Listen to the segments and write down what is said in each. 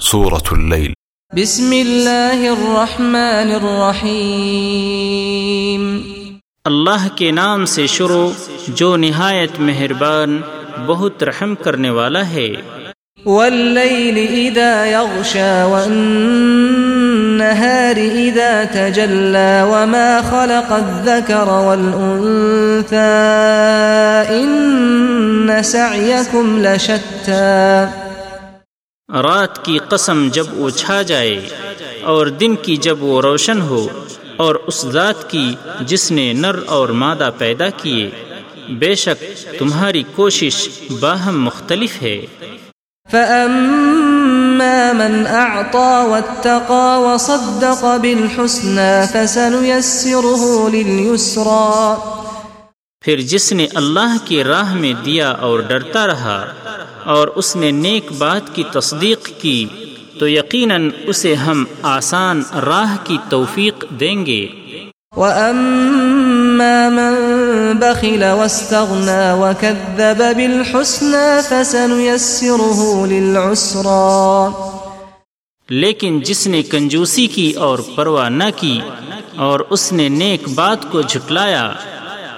سورة الليل. بسم الله الرحمن الرحيم اللہ کے نام سے شروع جو نہایت مہربان بہت رحم کرنے والا ہے۔ والليل إذا يغشى والنهار إذا تجلى وما خلق الذكر والأنثى إن سعيكم لشتى رات کی قسم جب وہ چھا جائے اور دن کی جب وہ روشن ہو اور اس ذات کی جس نے نر اور مادہ پیدا کیے، بے شک تمہاری کوشش باہم مختلف ہے۔ فأما من أعطى واتقى وصدق بالحسنى فسنيسره لليسرى۔ پھر جس نے اللہ کی راہ میں دیا اور ڈرتا رہا اور اس نے نیک بات کی تصدیق کی تو یقیناً اسے ہم آسان راہ کی توفیق دیں گے۔ وأما من بخل واستغنى وكذب بالحسنى فسنيسره للعسرى۔ لیکن جس نے کنجوسی کی اور پرواہ نہ کی اور اس نے نیک بات کو جھٹلایا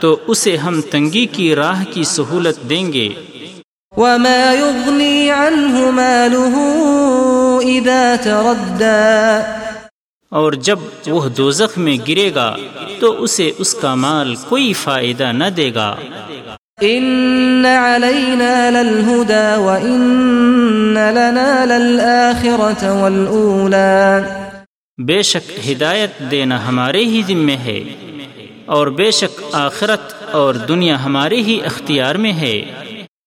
تو اسے ہم تنگی کی راہ کی سہولت دیں گے۔ وما يغني عنه ماله إذا تردى۔ اور جب وہ دوزخ میں گرے گا تو اسے اس کا مال کوئی فائدہ نہ دے گا۔ إن علينا للهدى وإن لنا للآخرة والأولى۔ بے شک ہدایت دینا ہمارے ہی ذمے ہے۔ اور بے شک آخرت اور دنیا ہمارے ہی اختیار میں ہے۔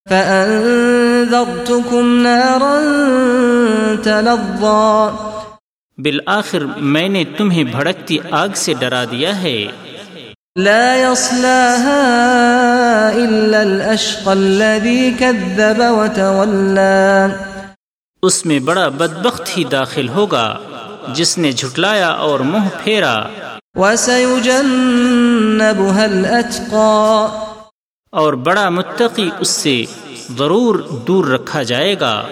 فأنذرتكم نارا تلظى۔ بالآخر میں نے تمہیں بھڑکتی آگ سے ڈرا دیا ہے۔ لا يصلاها إلا الأشقى الذي كذب وتولى۔ اس میں بڑا بدبخت ہی داخل ہوگا جس نے جھٹلایا اور منہ پھیرا۔ وسيجنبها الأتقى. اور بڑا متقی اس سے ضرور دور رکھا جائے گا۔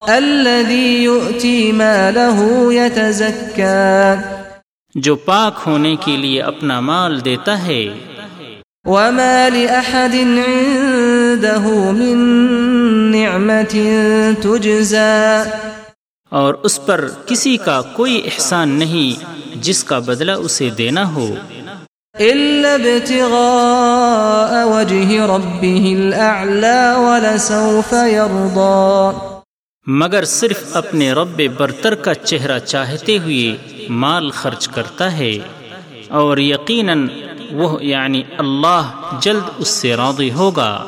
الذي يؤتي ماله يتزكى. جو پاک ہونے کے لیے اپنا مال دیتا ہے۔ وما لأحد عنده من نعمة تجزى. اور اس پر کسی کا کوئی احسان نہیں۔ جس کا بدلہ اسے دینا ہو۔ إلا ابتغاء وجه ربه الأعلى ولسوف يرضى۔ مگر صرف اپنے رب برتر کا چہرہ چاہتے ہوئے مال خرچ کرتا ہے۔ اور یقیناً وہ یعنی اللہ جلد اس سے راضی ہوگا۔